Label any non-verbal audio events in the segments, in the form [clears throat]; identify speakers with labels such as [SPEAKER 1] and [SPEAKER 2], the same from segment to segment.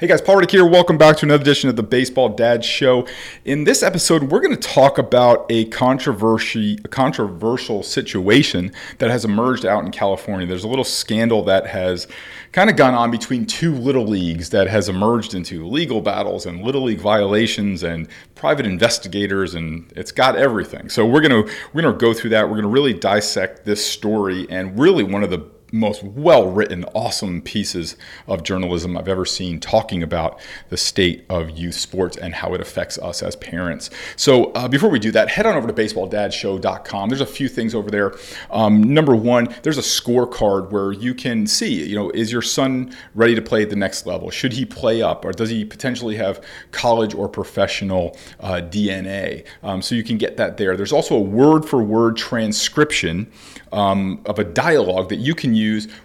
[SPEAKER 1] Hey guys, Paul Reddick here. Welcome back to another edition of the Baseball Dad Show. In this episode, we're going to talk about a controversy, a controversial situation that has emerged out in California. There's a little scandal that has kind of gone on between two little leagues that has emerged into legal battles and little league violations and private investigators, and it's got everything. So we're gonna we're gonna go through that. We're gonna really dissect this story and really one of the most well written, awesome pieces of journalism I've ever seen talking about the state of youth sports and how it affects us as parents. So, uh, before we do that, head on over to baseballdadshow.com. There's a few things over there. Um, number one, there's a scorecard where you can see, you know, is your son ready to play at the next level? Should he play up or does he potentially have college or professional uh, DNA? Um, so, you can get that there. There's also a word for word transcription um, of a dialogue that you can use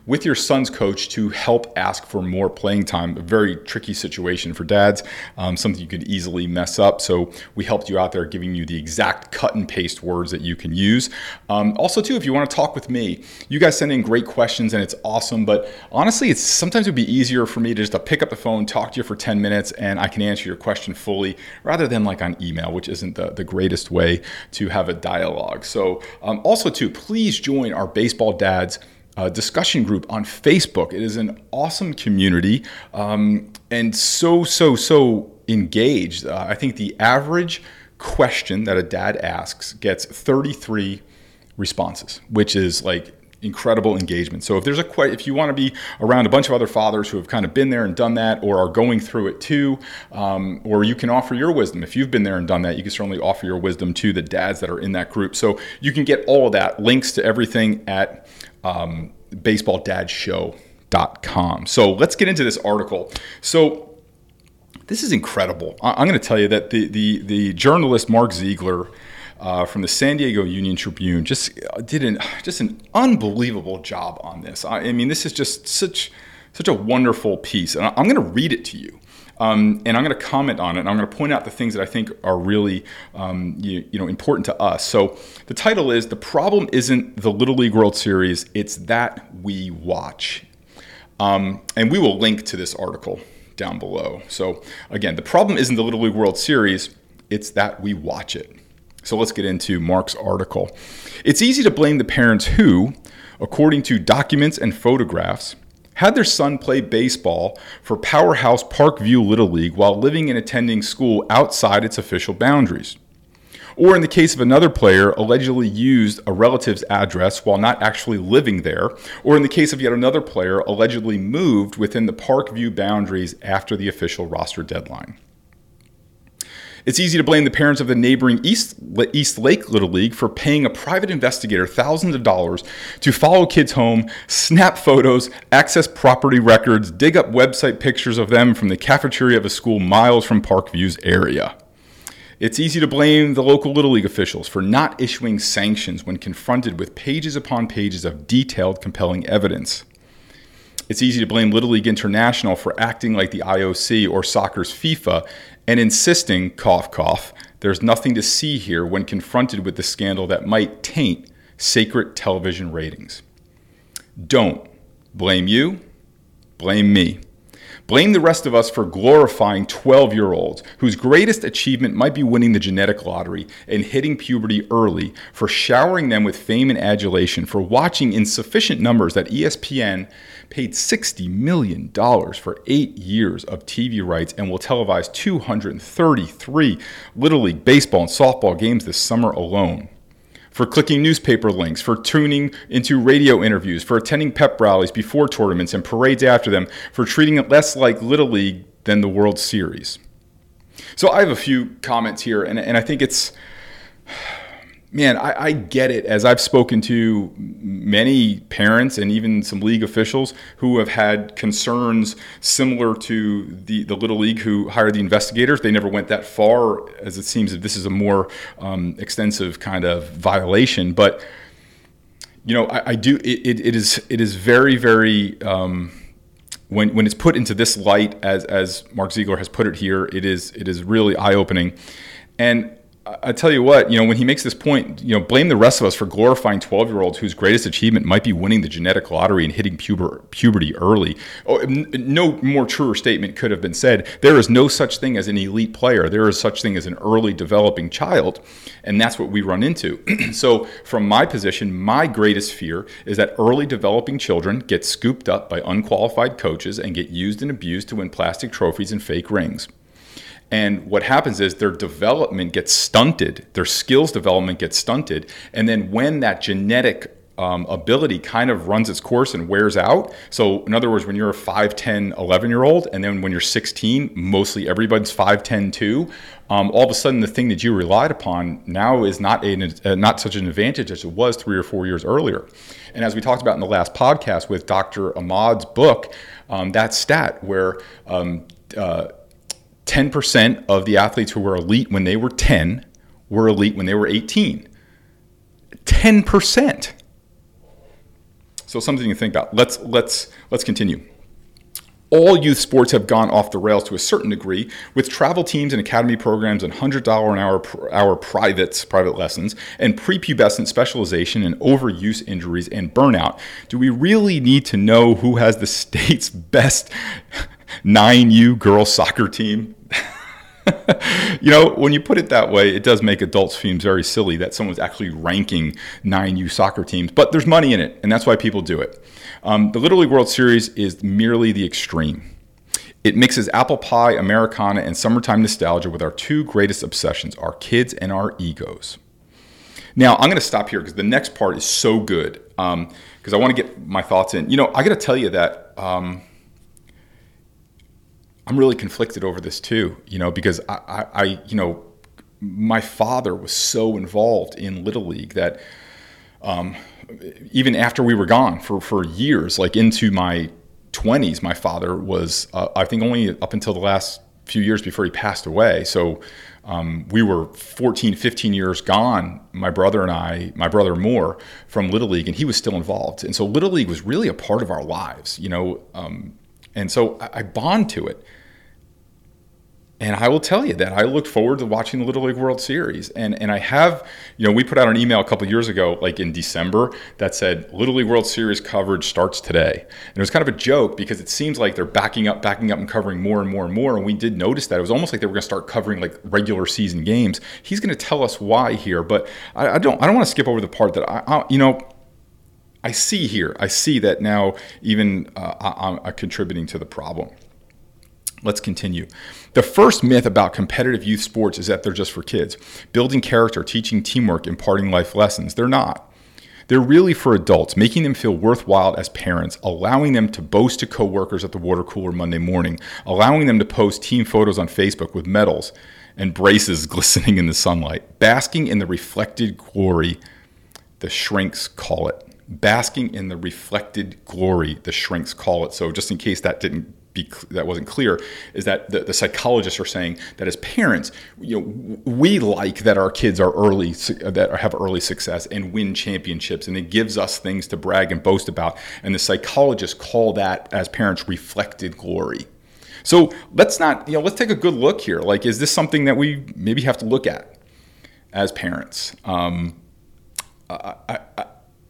[SPEAKER 1] with your son's coach to help ask for more playing time. A very tricky situation for dads, um, something you could easily mess up. So we helped you out there, giving you the exact cut and paste words that you can use. Um, also, too, if you want to talk with me, you guys send in great questions and it's awesome. But honestly, it's sometimes it would be easier for me to just to pick up the phone, talk to you for 10 minutes, and I can answer your question fully rather than like on email, which isn't the, the greatest way to have a dialogue. So um, also, too, please join our baseball dads uh, discussion group on Facebook. It is an awesome community um, and so, so, so engaged. Uh, I think the average question that a dad asks gets 33 responses, which is like incredible engagement. So if there's a quite if you want to be around a bunch of other fathers who have kind of been there and done that, or are going through it too, um, or you can offer your wisdom. If you've been there and done that, you can certainly offer your wisdom to the dads that are in that group. So you can get all of that links to everything at um, baseballdadShow.com. So let's get into this article. So this is incredible. I'm going to tell you that the, the, the journalist Mark Ziegler uh, from the San Diego Union Tribune just uh, did an just an unbelievable job on this. I, I mean, this is just such such a wonderful piece, and I'm going to read it to you. Um, and I'm going to comment on it. And I'm going to point out the things that I think are really, um, you, you, know, important to us. So the title is "The Problem Isn't the Little League World Series; It's That We Watch." Um, and we will link to this article down below. So again, the problem isn't the Little League World Series; it's that we watch it. So let's get into Mark's article. It's easy to blame the parents who, according to documents and photographs, had their son play baseball for Powerhouse Parkview Little League while living and attending school outside its official boundaries. Or in the case of another player, allegedly used a relative's address while not actually living there. Or in the case of yet another player, allegedly moved within the Parkview boundaries after the official roster deadline. It's easy to blame the parents of the neighboring East, Eastlake Little League for paying a private investigator thousands of dollars to follow kids home, snap photos, access property records, dig up website pictures of them from the cafeteria of a school miles from Parkview's area. It's easy to blame the local Little League officials for not issuing sanctions when confronted with pages upon pages of detailed, compelling evidence. It's easy to blame Little League International for acting like the IOC or soccer's FIFA and insisting, cough, cough, there's nothing to see here when confronted with the scandal that might taint sacred television ratings. Don't blame you, blame me. Blame the rest of us for glorifying 12 year olds whose greatest achievement might be winning the genetic lottery and hitting puberty early, for showering them with fame and adulation, for watching in sufficient numbers that ESPN paid $60 million for eight years of TV rights and will televise 233 Little League baseball and softball games this summer alone for clicking newspaper links, for tuning into radio interviews, for attending pep rallies before tournaments and parades after them, for treating it less like Little League than the World Series. So I have a few comments here, and, and I think it's man, I, I, get it as I've spoken to many parents and even some league officials who have had concerns similar to the, the Little League who hired the investigators. They never went that far, as it seems that this is a more um, extensive kind of violation. But, you know, I, I do, it, it is it is very, very. Um, when, when it's put into this light, as, as Mark Ziegler has put it here, it is it is really eye opening, and I tell you what, you know, when he makes this point, you know, blame the rest of us for glorifying 12 year olds whose greatest achievement might be winning the genetic lottery and hitting puber, puberty early. Oh, no more truer statement could have been said. There is no such thing as an elite player. There is such thing as an early developing child, and that's what we run into. [clears throat] so, from my position, my greatest fear is that early developing children get scooped up by unqualified coaches and get used and abused to win plastic trophies and fake rings. And what happens is their development gets stunted, their skills development gets stunted. And then when that genetic um, ability kind of runs its course and wears out. So, in other words, when you're a 5, 10, 11 year old, and then when you're 16, mostly everybody's 5, 10, too, um, all of a sudden the thing that you relied upon now is not, a, uh, not such an advantage as it was three or four years earlier. And as we talked about in the last podcast with Dr. Ahmad's book, um, that stat where um, uh, 10% of the athletes who were elite when they were 10 were elite when they were 18. 10%. So something to think about. Let's let's let's continue. All youth sports have gone off the rails to a certain degree, with travel teams and academy programs and $100 an hour, hour privates, private lessons, and prepubescent specialization and overuse injuries and burnout. Do we really need to know who has the [laughs] state's best 9U girls soccer team? [laughs] you know, when you put it that way, it does make adults seem very silly that someone's actually ranking 9U soccer teams, but there's money in it, and that's why people do it. Um, the Little League World Series is merely the extreme. It mixes apple pie, Americana, and summertime nostalgia with our two greatest obsessions our kids and our egos. Now, I'm going to stop here because the next part is so good because um, I want to get my thoughts in. You know, I got to tell you that. Um, I'm really conflicted over this too, you know, because I, I, I, you know, my father was so involved in Little League that um, even after we were gone for, for years, like into my 20s, my father was, uh, I think, only up until the last few years before he passed away. So um, we were 14, 15 years gone, my brother and I, my brother more, from Little League, and he was still involved. And so Little League was really a part of our lives, you know. Um, and so I, bond to it. And I will tell you that I looked forward to watching the Little League World Series. And and I have, you know, we put out an email a couple years ago, like in December, that said Little League World Series coverage starts today. And it was kind of a joke because it seems like they're backing up, backing up and covering more and more and more. And we did notice that. It was almost like they were gonna start covering like regular season games. He's gonna tell us why here, but I, I don't I don't want to skip over the part that I, I you know I see here. I see that now even uh, I'm contributing to the problem. Let's continue. The first myth about competitive youth sports is that they're just for kids, building character, teaching teamwork, imparting life lessons. They're not. They're really for adults, making them feel worthwhile as parents, allowing them to boast to coworkers at the water cooler Monday morning, allowing them to post team photos on Facebook with medals and braces [laughs] glistening in the sunlight, basking in the reflected glory, the shrinks call it. Basking in the reflected glory, the shrinks call it. So, just in case that didn't be that wasn't clear is that the, the, psychologists are saying that as parents, you know, we like that our kids are early that have early success and win championships, and it gives us things to brag and boast about. And the psychologists call that as parents reflected glory. So let's not, you know, let's take a good look here. Like, is this something that we maybe have to look at as parents? Um, I, I,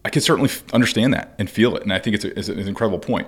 [SPEAKER 1] I can certainly understand that and feel it, and I think it's, a, it's an incredible point.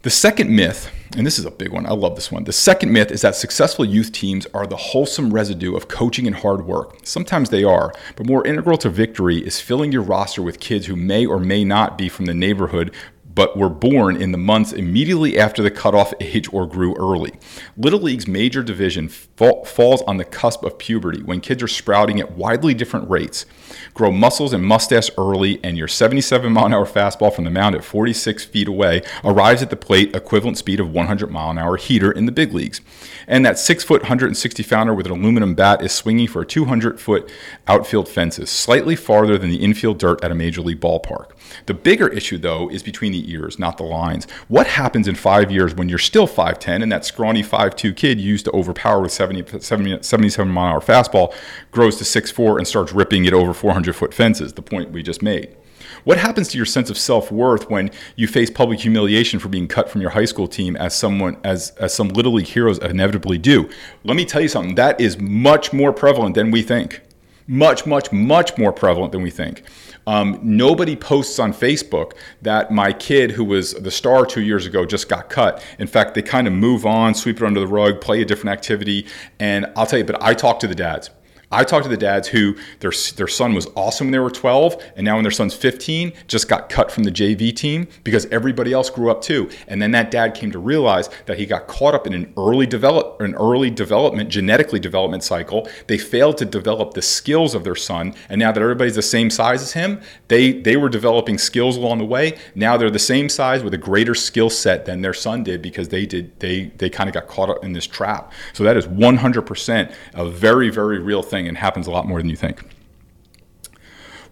[SPEAKER 1] The second myth, and this is a big one, I love this one. The second myth is that successful youth teams are the wholesome residue of coaching and hard work. Sometimes they are, but more integral to victory is filling your roster with kids who may or may not be from the neighborhood but were born in the months immediately after the cutoff age or grew early. Little League's major division fall, falls on the cusp of puberty when kids are sprouting at widely different rates. Grow muscles and mustache early, and your 77 mile an hour fastball from the mound at 46 feet away arrives at the plate equivalent speed of 100 mile an hour heater in the big leagues. And that 6 foot 160 founder with an aluminum bat is swinging for a 200 foot outfield fences, slightly farther than the infield dirt at a major league ballpark. The bigger issue, though, is between the ears, not the lines. What happens in five years when you're still 5'10 and that scrawny 5'2 kid used to overpower with 70, 70 77 mile an hour fastball grows to 6'4 and starts ripping it over 400 foot fences? The point we just made. What happens to your sense of self-worth when you face public humiliation for being cut from your high school team as someone as as some little league heroes inevitably do? Let me tell you something. That is much more prevalent than we think. Much, much, much more prevalent than we think. Um, nobody posts on Facebook that my kid, who was the star two years ago, just got cut. In fact, they kind of move on, sweep it under the rug, play a different activity. And I'll tell you, but I talk to the dads. I talked to the dads who their their son was awesome when they were 12, and now when their son's 15, just got cut from the JV team because everybody else grew up too. And then that dad came to realize that he got caught up in an early develop an early development, genetically development cycle. They failed to develop the skills of their son, and now that everybody's the same size as him, they they were developing skills along the way. Now they're the same size with a greater skill set than their son did because they did they they kind of got caught up in this trap. So that is 100% a very very real thing thing and happens a lot more than you think.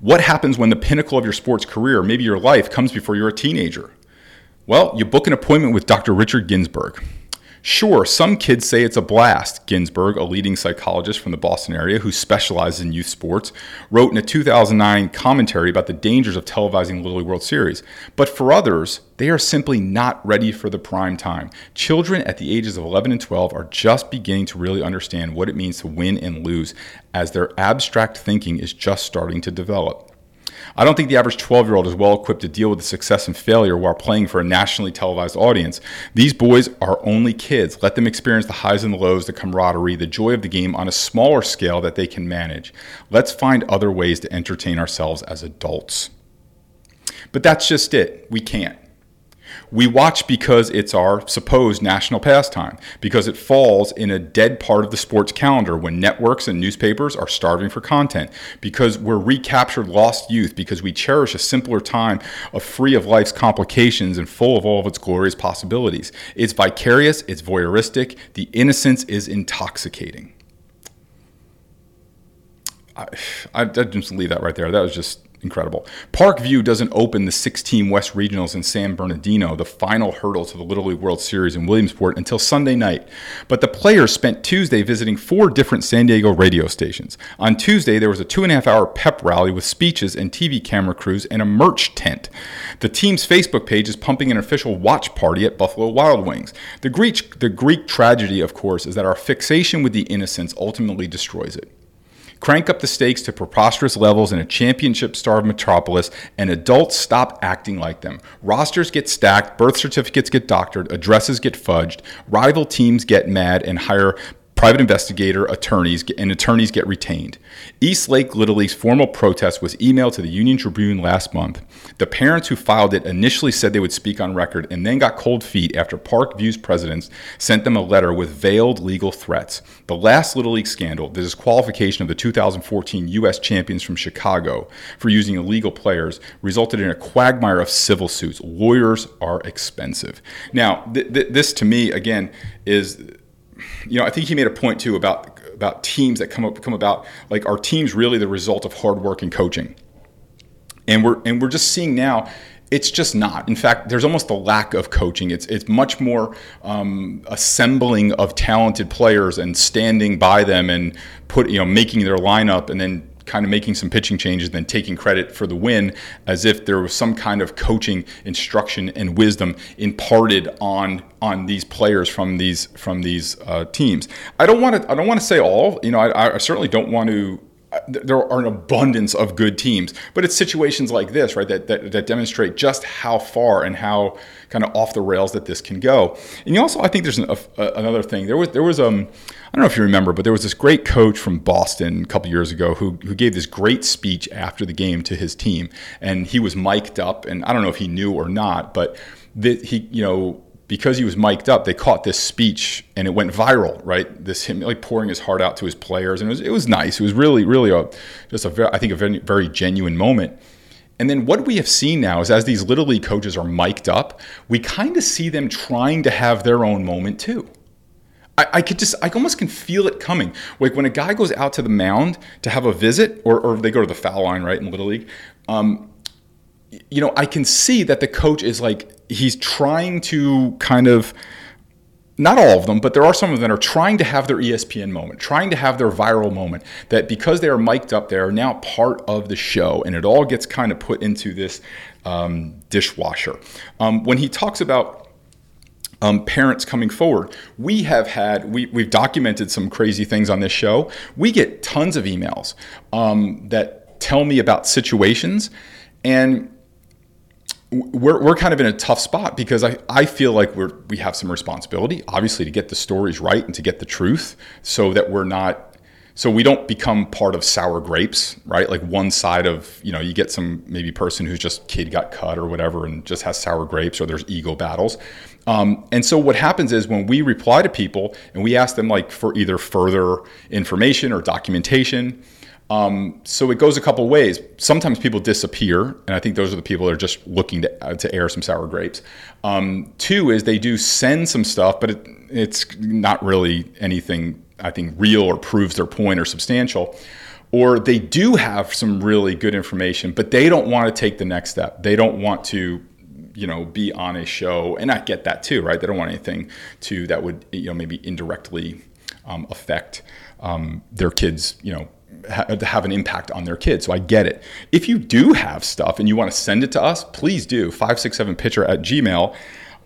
[SPEAKER 1] What happens when the pinnacle of your sports career, maybe your life, comes before you're a teenager? Well, you book an appointment with Dr. Richard Ginsburg. Sure, some kids say it's a blast. Ginsburg, a leading psychologist from the Boston area who specializes in youth sports, wrote in a 2009 commentary about the dangers of televising the Little League World Series. But for others, they are simply not ready for the prime time. Children at the ages of 11 and 12 are just beginning to really understand what it means to win and lose as their abstract thinking is just starting to develop. I don't think the average 12 year old is well equipped to deal with the success and failure while playing for a nationally televised audience. These boys are only kids. Let them experience the highs and the lows, the camaraderie, the joy of the game on a smaller scale that they can manage. Let's find other ways to entertain ourselves as adults. But that's just it. We can't. We watch because it's our supposed national pastime, because it falls in a dead part of the sports calendar when networks and newspapers are starving for content, because we're recaptured lost youth, because we cherish a simpler time of free of life's complications and full of all of its glorious possibilities. It's vicarious, it's voyeuristic, the innocence is intoxicating. I, [sighs] I, I just leave that right there. That was just incredible. Parkview doesn't open the 16 West Regionals in San Bernardino, the final hurdle to the Little League World Series in Williamsport, until Sunday night. But the players spent Tuesday visiting four different San Diego radio stations. On Tuesday, there was a two and a half hour pep rally with speeches and TV camera crews and a merch tent. The team's Facebook page is pumping an official watch party at Buffalo Wild Wings. The Greek, the Greek tragedy, of course, is that our fixation with the innocents ultimately destroys it crank up the stakes to preposterous levels in a championship starved metropolis, and adults stop acting like them. Rosters get stacked, birth certificates get doctored, addresses get fudged, rival teams get mad and hire private investigator attorneys and attorneys get retained. Eastlake Little League's formal protest was emailed to the Union Tribune last month. The parents who filed it initially said they would speak on record and then got cold feet after Parkview's presidents sent them a letter with veiled legal threats. The last Little League scandal, the disqualification of the 2014 U.S. champions from Chicago for using illegal players, resulted in a quagmire of civil suits. Lawyers are expensive. Now, th- th- this to me, again, is you know, I think he made a point too about about teams that come up come about. Like our teams really the result of hard work and coaching, and we're and we're just seeing now. It's just not. In fact, there's almost a lack of coaching. It's it's much more um, assembling of talented players and standing by them and put you know making their lineup and then kind of making some pitching changes, then taking credit for the win as if there was some kind of coaching instruction and wisdom imparted on on these players from these from these uh, teams. I don't want to I don't want to say all. You know, I, I certainly don't want to there are an abundance of good teams, but it's situations like this, right, that, that, that, demonstrate just how far and how kind of off the rails that this can go. And you also, I think there's an, a, another thing. There was there was um I don't know if you remember, but there was this great coach from Boston a couple years ago who, who gave this great speech after the game to his team. And he was mic'd up, and I don't know if he knew or not, but that he, you know, because he was mic'd up, they caught this speech and it went viral, right? This him like pouring his heart out to his players, and it was it was nice. It was really, really a just a very, I think a very, very genuine moment. And then what we have seen now is as these little league coaches are mic'd up, we kind of see them trying to have their own moment too. I, I, could just, I almost can feel it coming. Like when a guy goes out to the mound to have a visit, or, or they go to the foul line, right, in Little League, um, you know, I can see that the coach is like, he's trying to kind of not all of them, but there are some of them that are trying to have their ESPN moment, trying to have their viral moment. That because they are mic'd up, they are now part of the show, and it all gets kind of put into this um, dishwasher. Um, when he talks about um, parents coming forward. We have had, we, we've documented some crazy things on this show. We get tons of emails um, that tell me about situations, and we're, we're kind of in a tough spot because I, I feel like we're, we have some responsibility, obviously, to get the stories right and to get the truth so that we're not so we don't become part of sour grapes right? Like one side of you know you get some maybe person who's just kid got cut or whatever and just has sour grapes or there's ego battles. Um, and so what happens is when we reply to people and we ask them like for either further information or documentation um, so it goes a couple ways. Sometimes people disappear, and I think those are the people that are just looking to, uh, to air some sour grapes. Um, two is they do send some stuff, but it, it's not really anything I think real or proves their point or substantial. Or they do have some really good information, but they don't want to take the next step. They don't want to you know be on a show and i get that too right they don't want anything to that would you know maybe indirectly um, affect um, their kids you know ha- have an impact on their kids. So I get it. If you do have stuff and you want to send it to us, please do. 567pitcher at gmail.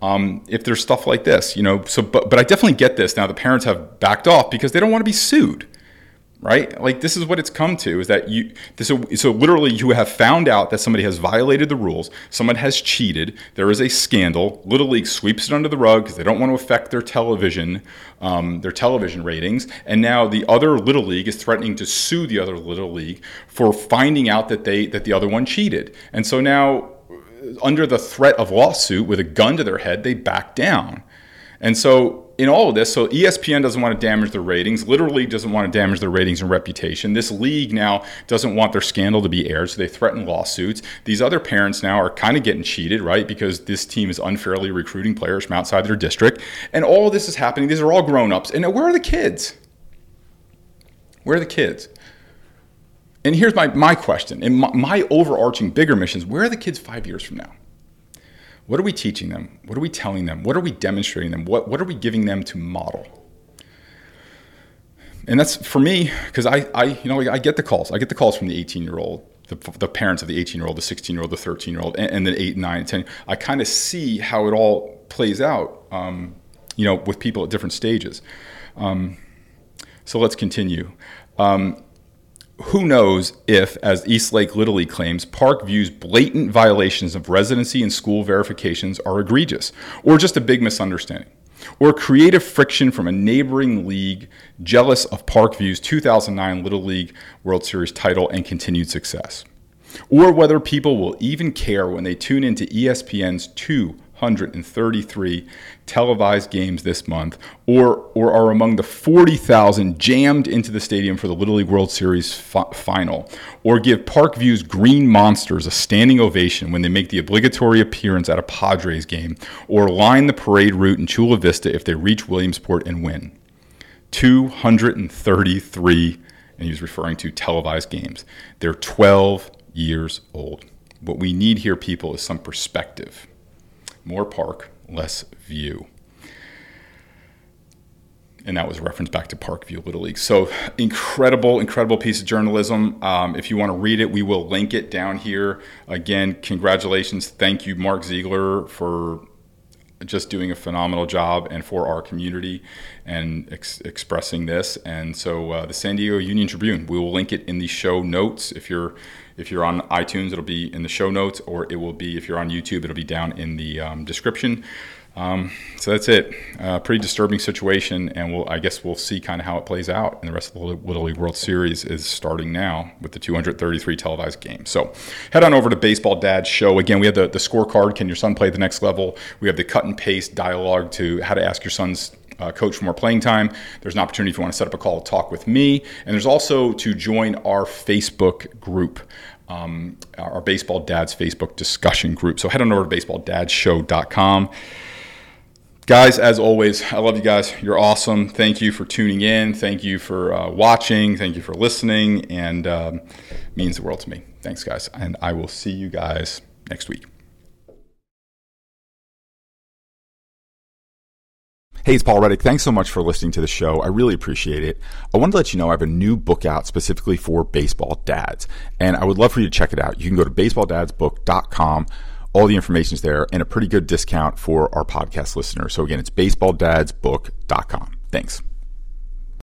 [SPEAKER 1] Um, if there's stuff like this, you know, so, but, but I definitely get this. Now the parents have backed off because they don't want to be sued right? Like this is what it's come to is that you this so literally you have found out that somebody has violated the rules, someone has cheated, there is a scandal. Little League sweeps it under the rug because they don't want to affect their television um, their television ratings, and now the other Little League is threatening to sue the other Little League for finding out that they that the other one cheated, and so now under the threat of lawsuit with a gun to their head, they back down. And so in all of this, so ESPN doesn't want to damage their ratings. Literally doesn't want to damage their ratings and reputation. This league now doesn't want their scandal to be aired, so they threaten lawsuits. These other parents now are kind of getting cheated, right? Because this team is unfairly recruiting players from outside their district. And all this is happening. These are all grown ups. And where are the kids? Where are the kids? And here's my, my question and my, my overarching bigger mission is where are the kids five years from now? What are we teaching them? What are we telling them? What are we demonstrating them? What, what are we giving them to model? And that's for me, because I, I, you know, I get the calls. I get the calls from the 18 year old, the, the parents of the 18 year old, the 16 year old, the 13 year old, and, and the 8, 9, 10. I kind of see how it all plays out, um, you know, with people at different stages. Um, so let's continue. Um, who knows if, as Eastlake Little League claims, Parkview's blatant violations of residency and school verifications are egregious, or just a big misunderstanding, or creative friction from a neighboring league jealous of Parkview's 2009 Little League World Series title and continued success, or whether people will even care when they tune into ESPN's two 133 televised games this month, or, or are among the 40,000 jammed into the stadium for the Little League World Series fi- final, or give Parkview's Green Monsters a standing ovation when they make the obligatory appearance at a Padres game, or line the parade route in Chula Vista if they reach Williamsport and win. 233, and he was referring to televised games. They're 12 years old. What we need here, people, is some perspective more park, less view. And that was a reference back to Parkview Little League. So incredible, incredible piece of journalism. Um, if you want to read it, we will link it down here. Again, congratulations. Thank you, Mark Ziegler, for just doing a phenomenal job and for our community and ex- expressing this. And so uh, the San Diego Union Tribune, we will link it in the show notes. If you're if you're on iTunes, it'll be in the show notes, or it will be if you're on YouTube, it'll be down in the um, description. Um, so that's it. Uh, pretty disturbing situation, and we'll, I guess we'll see kind of how it plays out. And the rest of the Little League World Series is starting now with the 233 televised games. So head on over to Baseball Dad's show. Again, we have the, the scorecard. Can your son play the next level? We have the cut and paste dialogue to how to ask your son's uh, coach for more playing time. There's an opportunity if you want to set up a call to talk with me. And there's also to join our Facebook group. Um, our Baseball Dads Facebook discussion group. So head on over to baseballdadshow.com guys as always i love you guys. You're awesome. Thank you for tuning in. Thank you for uh, watching. Thank you for listening. And um, means the world to me. Thanks guys. And i will see you guys next week. Hey, it's Paul Reddick. Thanks so much for listening to the show. I really appreciate it. I wanted to let you know I have a new book out specifically for baseball dads, and I would love for you to check it out. You can go to baseballdadsbook.com all the information is there and a pretty good discount for our podcast listeners. So again, it's baseballdad'sbook.com. Thanks.